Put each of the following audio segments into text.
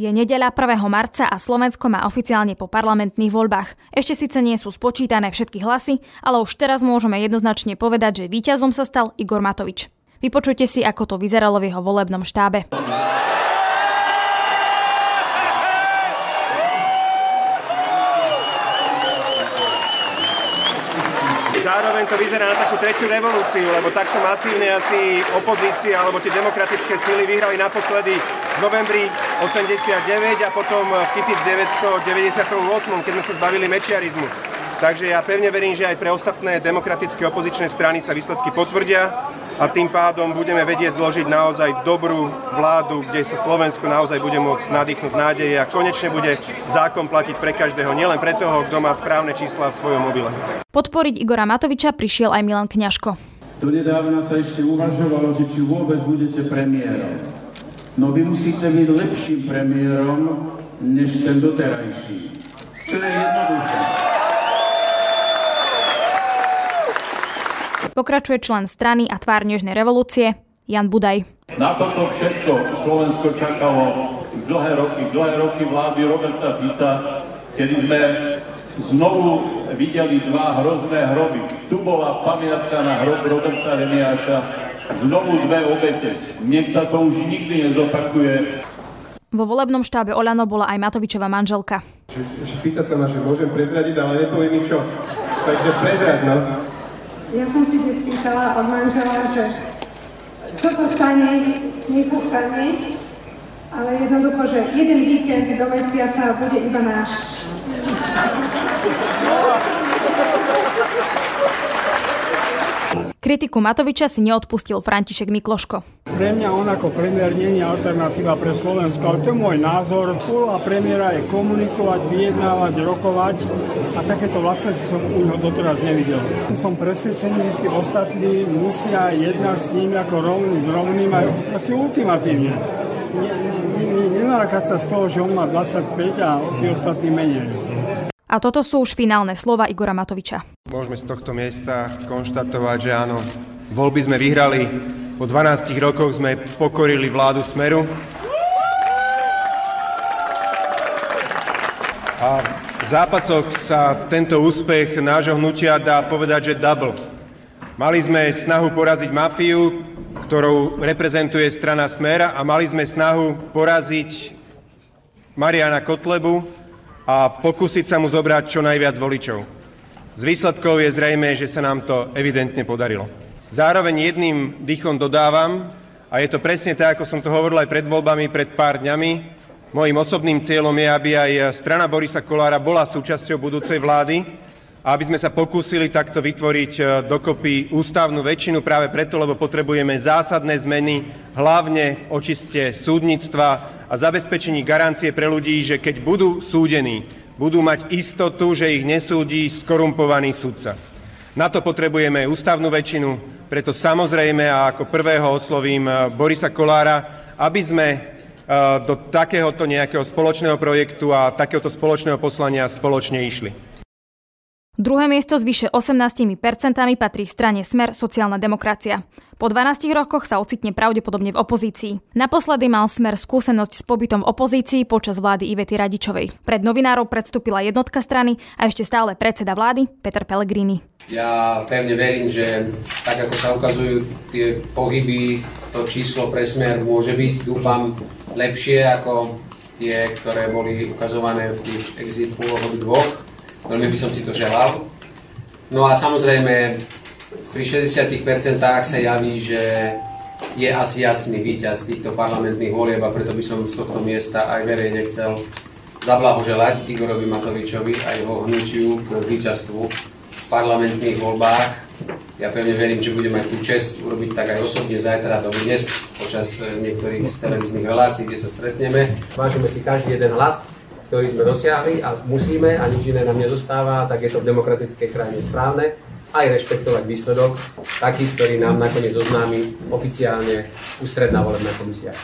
Je nedeľa 1. marca a Slovensko má oficiálne po parlamentných voľbách. Ešte síce nie sú spočítané všetky hlasy, ale už teraz môžeme jednoznačne povedať, že víťazom sa stal Igor Matovič. Vypočujte si, ako to vyzeralo v jeho volebnom štábe. Zároveň to vyzerá na takú tretiu revolúciu, lebo takto masívne asi opozícia alebo tie demokratické síly vyhrali naposledy v novembri 89 a potom v 1998, keď sme sa zbavili mečiarizmu. Takže ja pevne verím, že aj pre ostatné demokratické opozičné strany sa výsledky potvrdia a tým pádom budeme vedieť zložiť naozaj dobrú vládu, kde sa Slovensko naozaj bude môcť nadýchnuť nádeje a konečne bude zákon platiť pre každého, nielen pre toho, kto má správne čísla v svojom mobile. Podporiť Igora Matoviča prišiel aj Milan Kňažko. Donedávna sa ešte uvažovalo, že či vôbec budete premiérom. No vy musíte byť lepším premiérom, než ten doterajší. Čo je jednoduché. Pokračuje člen strany a tvár Nežnej revolúcie Jan Budaj. Na toto všetko Slovensko čakalo dlhé roky, dlhé roky vlády Roberta Fica, kedy sme znovu videli dva hrozné hroby. Tu bola pamiatka na hrob Roberta Remiáša, znovu dve obete. Nech sa to už nikdy nezopakuje. Vo volebnom štábe Olano bola aj Matovičová manželka. Pýta sa ma, že môžem prezradiť, ale nepovie mi čo. Takže prezrať, no. Ja som si dnes pýtala od manžela, že čo sa stane, nie sa stane, ale jednoducho, že jeden víkend do mesiaca bude iba náš. Kritiku Matoviča si neodpustil František Mikloško. Pre mňa on ako premiér nie je alternatíva pre Slovensko, ale to je môj názor. Úloha premiéra je komunikovať, vyjednávať, rokovať a takéto vlastnosti som u neho doteraz nevidel. Som presvedčený, že tí ostatní musia jednať s ním ako rovný s rovným a asi ultimatívne. Nenalákať sa z toho, že on má 25 a tí ostatní menej. A toto sú už finálne slova Igora Matoviča. Môžeme z tohto miesta konštatovať, že áno, voľby sme vyhrali, po 12 rokoch sme pokorili vládu Smeru. A v zápasoch sa tento úspech nášho hnutia dá povedať, že double. Mali sme snahu poraziť mafiu, ktorou reprezentuje strana Smera a mali sme snahu poraziť Mariana Kotlebu, a pokúsiť sa mu zobrať čo najviac voličov. Z výsledkov je zrejme, že sa nám to evidentne podarilo. Zároveň jedným dýchom dodávam, a je to presne tak, ako som to hovoril aj pred voľbami pred pár dňami, Mojím osobným cieľom je, aby aj strana Borisa Kolára bola súčasťou budúcej vlády a aby sme sa pokúsili takto vytvoriť e, dokopy ústavnú väčšinu práve preto, lebo potrebujeme zásadné zmeny, hlavne v očiste súdnictva a zabezpečení garancie pre ľudí, že keď budú súdení, budú mať istotu, že ich nesúdi skorumpovaný sudca. Na to potrebujeme ústavnú väčšinu, preto samozrejme a ako prvého oslovím eh, Borisa Kolára, aby sme eh, do takéhoto nejakého spoločného projektu a takéhoto spoločného poslania spoločne išli. Druhé miesto s vyše 18% patrí strane Smer sociálna demokracia. Po 12 rokoch sa ocitne pravdepodobne v opozícii. Naposledy mal Smer skúsenosť s pobytom v opozícii počas vlády Ivety Radičovej. Pred novinárov predstúpila jednotka strany a ešte stále predseda vlády Peter Pellegrini. Ja pevne verím, že tak ako sa ukazujú tie pohyby, to číslo pre Smer môže byť, dúfam, lepšie ako tie, ktoré boli ukazované v tých exit dvoch Veľmi by som si to želal. No a samozrejme, pri 60% sa javí, že je asi jasný víťaz týchto parlamentných volieb a preto by som z tohto miesta aj verejne chcel zablahoželať Igorovi Matovičovi a jeho hnutiu k víťazstvu v parlamentných voľbách. Ja pevne verím, že budem mať tú čest urobiť tak aj osobne zajtra alebo dnes počas niektorých z televíznych relácií, kde sa stretneme. Vážime si každý jeden hlas, ktorý sme dosiahli a musíme a nič iné nám nezostáva, tak je to v demokratickej krajine správne aj rešpektovať výsledok taký, ktorý nám nakoniec oznámi oficiálne ústredná volebná komisia.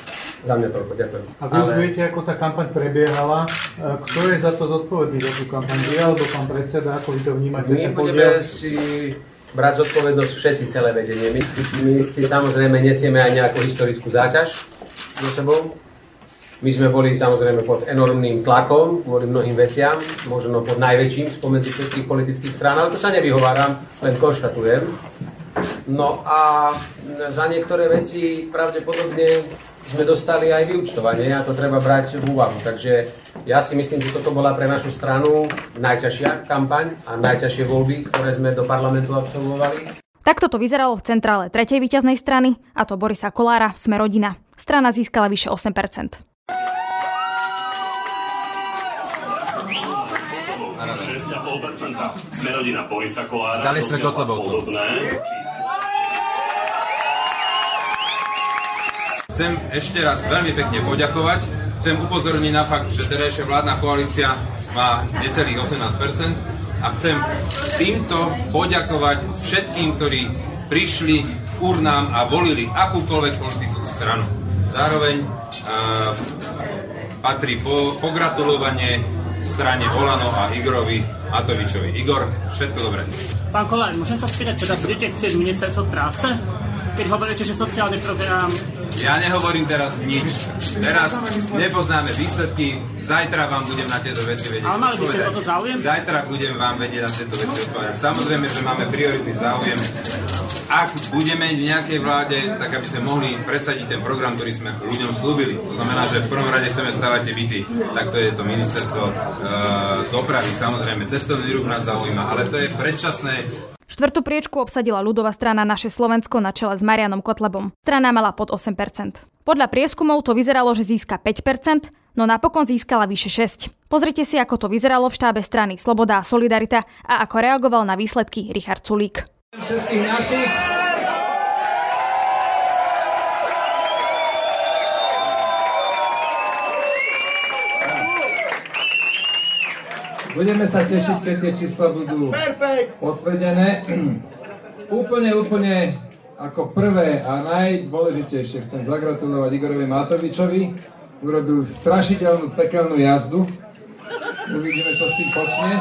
Za mňa toľko, ďakujem. A vy už Ale... viete, ako tá kampaň prebiehala. E, kto je za to zodpovedný za tú kampaň? Vy alebo pán predseda, ako vy to vnímate? My budeme si brať zodpovednosť všetci celé vedenie. My, my si samozrejme nesieme aj nejakú historickú záťaž so sebou My sme boli samozrejme pod enormným tlakom kvôli mnohým veciam, možno pod najväčším spomedzi všetkých politických strán, ale to sa nevyhováram, len konštatujem. No a za niektoré veci pravdepodobne sme dostali aj vyučtovanie a to treba brať v úvahu. Takže ja si myslím, že toto bola pre našu stranu najťažšia kampaň a najťažšie voľby, ktoré sme do parlamentu absolvovali. Takto to vyzeralo v centrále tretej víťaznej strany, a to Borisa Kolára, Sme rodina. Strana získala vyše 8%. Sme rodina Borisa Kolára. Dali sme Kotlebovcov. Chcem ešte raz veľmi pekne poďakovať. Chcem upozorniť na fakt, že terajšia vládna koalícia má necelých 18% a chcem týmto poďakovať všetkým, ktorí prišli k urnám a volili akúkoľvek politickú stranu. Zároveň uh, patrí po, pogratulovanie strane Volano a Igorovi Matovičovi. Igor, všetko dobré. Pán Kolár, môžem sa spýtať, teda budete chcieť ministerstvo práce? Keď hovoríte, že sociálny program... Ja nehovorím teraz nič. Teraz nepoznáme výsledky. Zajtra vám budem na tieto veci vedieť Ale mali by ste toto záujem? Zajtra budem vám vedieť na tieto veci odpovedať. Samozrejme, že máme prioritný záujem ak budeme v nejakej vláde, tak aby sme mohli presadiť ten program, ktorý sme ľuďom slúbili. To znamená, že v prvom rade chceme stavať tie byty, tak to je to ministerstvo e, dopravy. Samozrejme, cestovný ruch nás zaujíma, ale to je predčasné. Štvrtú priečku obsadila ľudová strana Naše Slovensko na čele s Marianom Kotlebom. Strana mala pod 8%. Podľa prieskumov to vyzeralo, že získa 5%, no napokon získala vyše 6. Pozrite si, ako to vyzeralo v štábe strany Sloboda a Solidarita a ako reagoval na výsledky Richard Sulík všetkých našich. Budeme sa tešiť, keď tie čísla budú potvrdené. úplne, úplne ako prvé a najdôležitejšie chcem zagratulovať Igorovi Matovičovi. Urobil strašidelnú pekelnú jazdu. Uvidíme, čo s tým počne.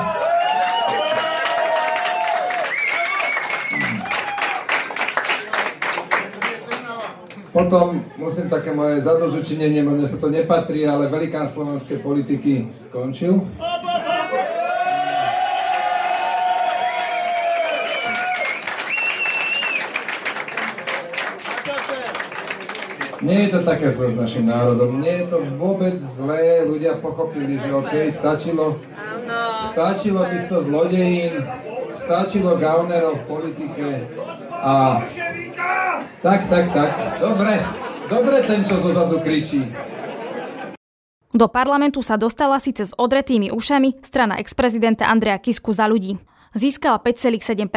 Potom musím také moje zadozučinenie, mne sa to nepatrí, ale velikán slovenskej politiky skončil. Nie je to také zle s našim národom, nie je to vôbec zlé, ľudia pochopili, že OK, stačilo, stačilo týchto zlodejín, stačilo gaunerov v politike a tak, tak, tak. Dobre, dobre ten, čo zozadu kričí. Do parlamentu sa dostala síce s odretými ušami strana ex-prezidenta Andreja Kisku za ľudí. Získala 5,7%.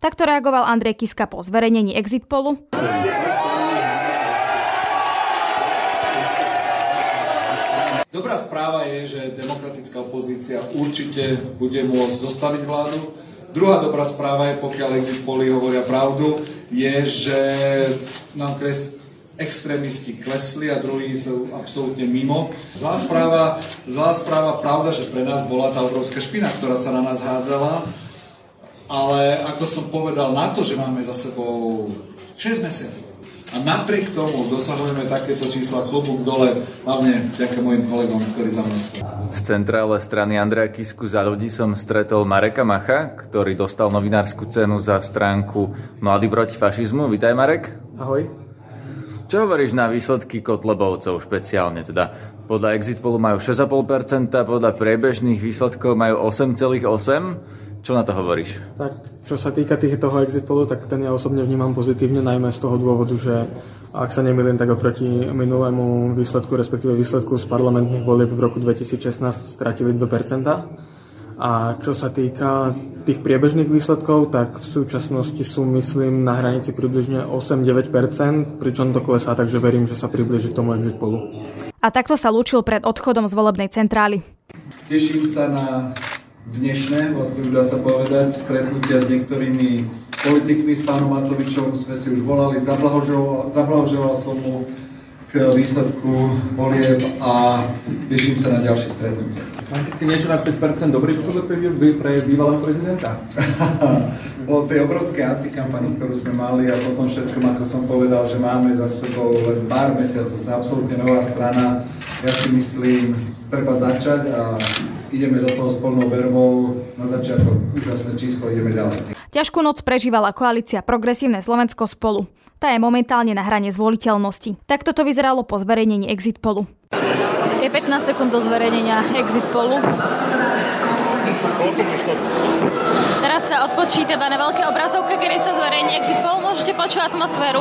Takto reagoval Andrej Kiska po zverejnení exit polu. Dobrá správa je, že demokratická opozícia určite bude môcť zostaviť vládu. Druhá dobrá správa je, pokiaľ exit poly hovoria pravdu, je, že nám kres, extrémisti klesli a druhí sú absolútne mimo. Zlá správa, zlá správa, pravda, že pre nás bola tá obrovská špina, ktorá sa na nás hádzala, ale ako som povedal, na to, že máme za sebou 6 mesiacov, a napriek tomu dosahujeme takéto čísla klobúk dole, hlavne ďakujem mojim kolegom, ktorí za mnou stojí. V centrále strany Andreja Kisku za ľudí som stretol Mareka Macha, ktorý dostal novinárskú cenu za stránku Mladý proti fašizmu. Vítaj Marek. Ahoj. Čo hovoríš na výsledky Kotlebovcov špeciálne? Teda podľa exit polu majú 6,5%, podľa priebežných výsledkov majú 8,8%. Čo na to hovoríš? Tak, čo sa týka tých, toho exit polu, tak ten ja osobne vnímam pozitívne, najmä z toho dôvodu, že ak sa nemýlim, tak oproti minulému výsledku, respektíve výsledku z parlamentných volieb v roku 2016 stratili 2%. A čo sa týka tých priebežných výsledkov, tak v súčasnosti sú, myslím, na hranici približne 8-9%, pričom to klesá, takže verím, že sa približí k tomu exit polu. A takto sa lúčil pred odchodom z volebnej centrály. Teším sa na dnešné, vlastne už dá sa povedať, stretnutia s niektorými politikmi, s pánom Matovičom sme si už volali, zablahožoval, som mu k výsledku volieb a teším sa na ďalšie stretnutie. Máte ste niečo na 5% dobrý výsledok pre bývalého prezidenta? o tej obrovskej antikampani, ktorú sme mali a potom všetkom, ako som povedal, že máme za sebou len pár mesiacov, sme absolútne nová strana. Ja si myslím, treba začať a ideme do toho s plnou vervou. Na začiatku úžasné číslo, ideme ďalej. Ťažkú noc prežívala koalícia Progresívne Slovensko spolu. Tá je momentálne na hrane zvoliteľnosti. Takto to vyzeralo po zverejnení Exit Polu. Je 15 sekúnd do zverejnenia Exit Polu. Teraz sa odpočítava na veľké obrazovke, kedy sa zverejní Exit Poll. Môžete počuť atmosféru.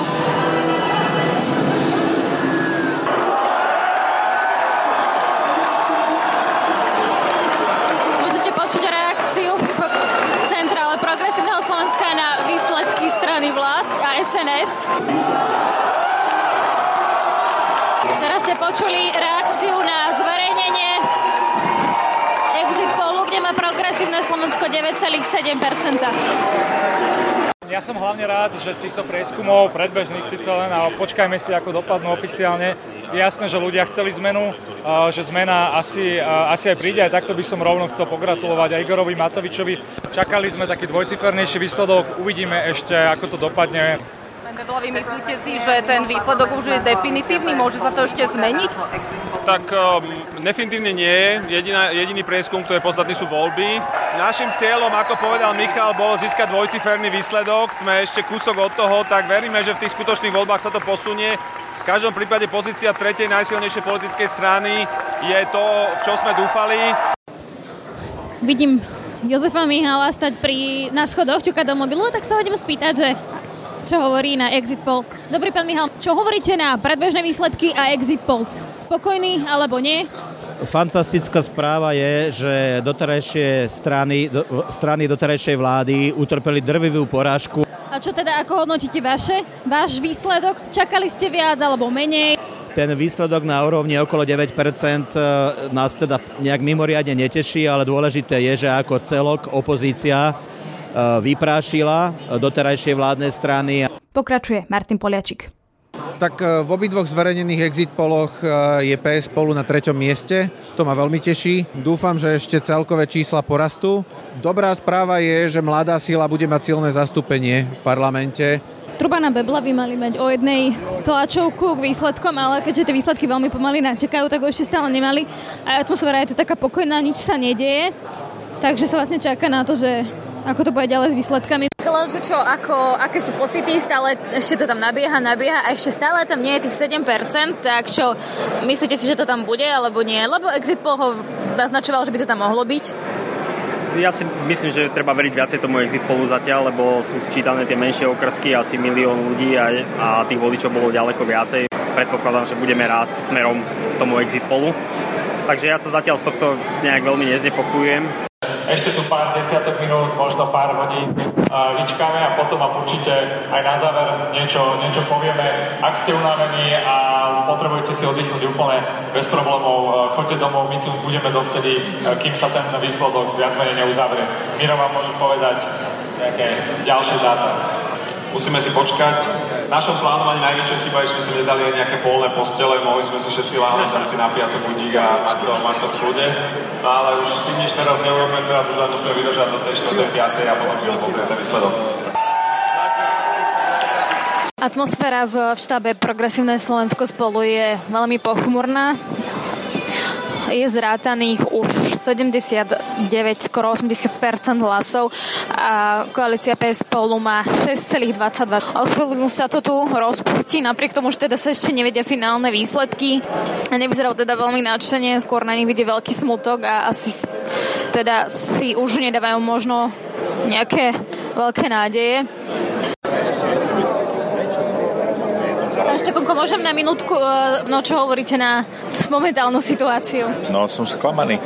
Slovensko 9,7%. Ja som hlavne rád, že z týchto prieskumov predbežných síce len a počkajme si, ako dopadnú oficiálne. Je jasné, že ľudia chceli zmenu, že zmena asi, asi aj príde, aj takto by som rovno chcel pogratulovať aj Igorovi Matovičovi. Čakali sme taký dvojcifernejší výsledok, uvidíme ešte, ako to dopadne. Vy myslíte si, že ten výsledok už je definitívny? Môže sa to ešte zmeniť? Tak um, definitívne nie je. Jediná, jediný prieskum, ktorý je podstatný, sú voľby. Našim cieľom, ako povedal Michal, bolo získať dvojciferný výsledok. Sme ešte kúsok od toho, tak veríme, že v tých skutočných voľbách sa to posunie. V každom prípade pozícia tretej najsilnejšej politickej strany je to, v čo sme dúfali. Vidím Jozefa Mihala stať pri, na schodoch, ťuka do mobilu, tak sa hodím spýtať, že čo hovorí na Exit Poll. Dobrý pán Michal, čo hovoríte na predbežné výsledky a Exit Poll? Spokojný alebo nie? Fantastická správa je, že doterajšie strany, do, strany doterajšej vlády utrpeli drvivú porážku. A čo teda, ako hodnotíte vaše? Váš výsledok? Čakali ste viac alebo menej? Ten výsledok na úrovni okolo 9% nás teda nejak mimoriadne neteší, ale dôležité je, že ako celok opozícia vyprášila doterajšie vládnej strany. Pokračuje Martin Poliačik. Tak v obidvoch zverejnených exit poloch je PS spolu na treťom mieste. To ma veľmi teší. Dúfam, že ešte celkové čísla porastú. Dobrá správa je, že mladá sila bude mať silné zastúpenie v parlamente. Trubana Bebla by mali mať o jednej tlačovku k výsledkom, ale keďže tie výsledky veľmi pomaly načekajú, tak ho ešte stále nemali. A atmosféra je tu taká pokojná, nič sa nedieje. Takže sa vlastne čaká na to, že ako to bude ďalej s výsledkami. Lenže čo, ako, aké sú pocity, stále ešte to tam nabieha, nabieha a ešte stále tam nie je tých 7%, tak čo, myslíte si, že to tam bude alebo nie? Lebo Exit Poll ho naznačoval, že by to tam mohlo byť. Ja si myslím, že treba veriť viacej tomu exit polu zatiaľ, lebo sú sčítané tie menšie okrsky, asi milión ľudí a, a tých voličov bolo ďaleko viacej. Predpokladám, že budeme rásť smerom k tomu exit polu. Takže ja sa zatiaľ z tohto nejak veľmi neznepokojujem. Ešte tu pár desiatok minút, možno pár hodín vyčkáme a potom vám určite aj na záver niečo, niečo povieme. Ak ste unavení a potrebujete si oddychnúť úplne bez problémov, choďte domov, my tu budeme dovtedy, kým sa ten výsledok viac menej neuzavrie. Miro vám môže povedať nejaké ďalšie dáta musíme si počkať. V našom plánovaní najväčšia chyba je, že sme si nedali nejaké polné postele, mohli sme si všetci láhnuť si na piatok budík a mať to, mať to v kľude. No ale už s tým teraz neurobíme, teraz už musíme vydržať do tej 4. 5. a potom si pozrieť ten výsledok. Atmosféra v štábe Progresívne Slovensko spolu je veľmi pochmurná je zrátaných už 79, skoro 80% hlasov a koalícia PS spolu má 6,22. O chvíľu sa to tu rozpustí, napriek tomu, že teda sa ešte nevedia finálne výsledky. A nevyzerajú teda veľmi nadšenie, skôr na nich vidie veľký smutok a asi teda si už nedávajú možno nejaké veľké nádeje. Pán Štefanko, môžem na minútku, e, no čo hovoríte na momentálnu situáciu? No, som sklamaný.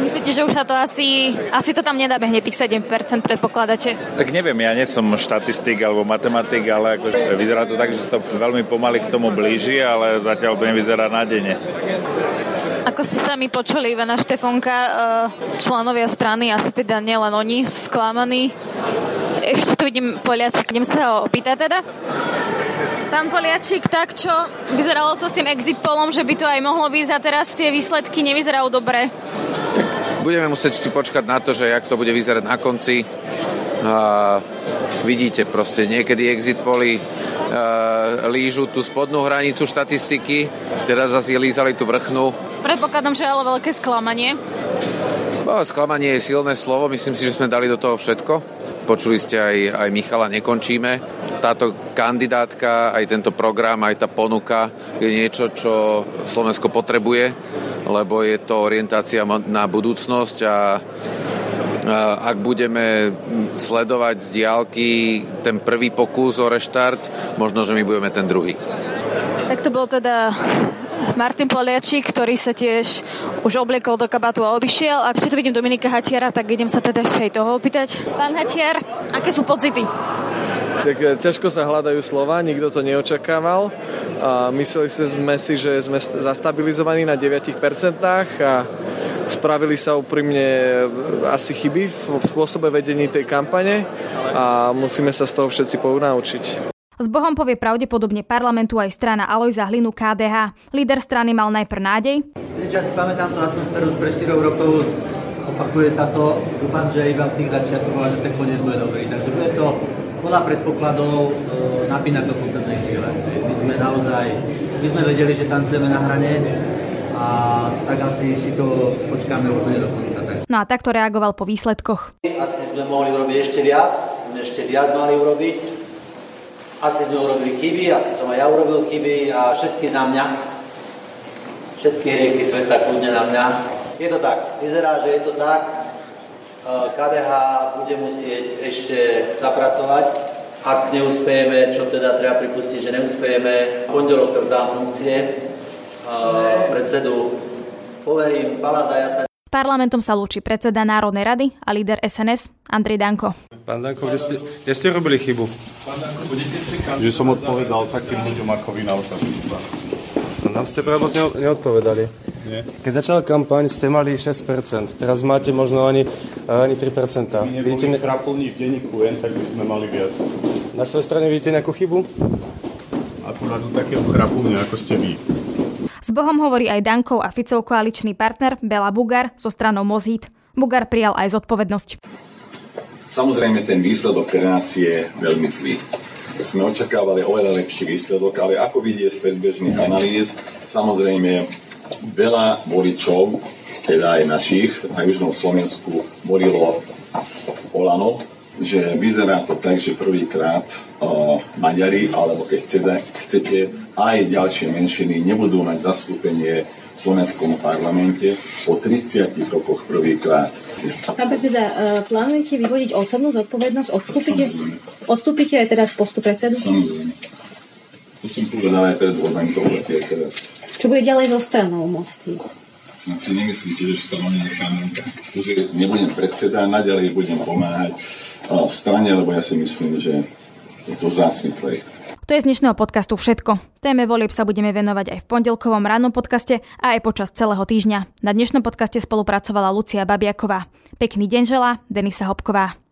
Myslíte, že už sa to asi, asi to tam nedabehne, tých 7% predpokladáte? Tak neviem, ja nie som štatistik alebo matematik, ale ako, vyzerá to tak, že sa to veľmi pomaly k tomu blíži, ale zatiaľ to nevyzerá nádejne. Ako ste sami počuli, Ivana Štefonka, e, členovia strany, asi teda nielen oni, sú sklamaní. Ešte tu vidím Poliaček, idem sa ho opýtať teda. Pán Poliačik, tak čo? Vyzeralo to s tým exit polom, že by to aj mohlo byť a teraz tie výsledky nevyzerajú dobre. Budeme musieť si počkať na to, že jak to bude vyzerať na konci. A vidíte proste, niekedy exit poli lížu tú spodnú hranicu štatistiky, teraz zase lízali tú vrchnú. Predpokladám, že ale veľké sklamanie. No, sklamanie je silné slovo, myslím si, že sme dali do toho všetko. Počuli ste aj, aj Michala, nekončíme. Táto kandidátka, aj tento program, aj tá ponuka je niečo, čo Slovensko potrebuje, lebo je to orientácia na budúcnosť a ak budeme sledovať z diálky ten prvý pokus o reštart, možno, že my budeme ten druhý. Tak to bol teda Martin Poliačík, ktorý sa tiež už obliekol do kabátu a odišiel. A ešte tu vidím Dominika Hatiara, tak idem sa teda ešte aj toho opýtať. Pán Hatiar, aké sú pocity? Tak e, ťažko sa hľadajú slova, nikto to neočakával. A mysleli sme si, že sme zastabilizovaní na 9% a spravili sa úprimne e, asi chyby v spôsobe vedení tej kampane a musíme sa z toho všetci poučiť. S Bohom povie pravdepodobne parlamentu aj strana Alojza Hlinu KDH. Líder strany mal najprv nádej. Ja si pamätám tú atmosféru pre 4 rokov, opakuje sa to, dúfam, že iba v tých začiatkoch, že ten koniec bude dobrý. Takže bude to podľa predpokladov e, napínať do poslednej chvíle. My sme naozaj, my sme vedeli, že tancujeme na hrane a tak asi si to počkáme úplne do konca. No a takto reagoval po výsledkoch. Asi sme mohli urobiť ešte viac, sme ešte viac mali urobiť asi sme urobili chyby, asi som aj ja urobil chyby a všetky na mňa. Všetky hriechy sveta kľudne na mňa. Je to tak, vyzerá, že je to tak. KDH bude musieť ešte zapracovať. Ak neúspejeme, čo teda treba pripustiť, že neúspejeme, v pondelok sa vzdám funkcie predsedu poverím Pala Zajaca parlamentom sa lúči predseda Národnej rady a líder SNS Andrej Danko. Pán Danko, kde ste, kde ste robili chybu? Pán Danko, Že som odpovedal takým ľuďom ako vy na otázky. No, nám ste práve neodpovedali. Nie. Keď začala kampaň, ste mali 6%, teraz máte možno ani, ani 3%. My neboli ne... v denníku N, tak by sme mali viac. Na svojej strane vidíte nejakú chybu? Akurát do takého chrapulňa, ako ste vy. S Bohom hovorí aj Dankov a Ficov koaličný partner Bela Bugar so stranou Mozít. Bugar prijal aj zodpovednosť. Samozrejme, ten výsledok pre nás je veľmi zlý. Sme očakávali oveľa lepší výsledok, ale ako vidie z predbežných analýz, samozrejme veľa voličov, teda aj našich, na Južnom Slovensku volilo Olano, že vyzerá to tak, že prvýkrát uh, Maďari, alebo keď chcete, chcete aj ďalšie menšiny nebudú mať zastúpenie v slovenskom parlamente po 30 rokoch prvýkrát. Pán predseda, e, plánujete vyvodiť osobnú zodpovednosť? Odstúpite, odstúpite aj teraz postu predsedu? Samozrejme. To som povedal aj pred voľbami, to aj teraz. Čo bude ďalej so stranou Mosty? Snad si nemyslíte, že stranu necháme, že nebudem predseda, naďalej budem pomáhať e, strane, lebo ja si myslím, že je to zásny projekt. To je z dnešného podcastu všetko. Téme volieb sa budeme venovať aj v pondelkovom rannom podcaste a aj počas celého týždňa. Na dnešnom podcaste spolupracovala Lucia Babiaková. Pekný deň žela, Denisa Hopková.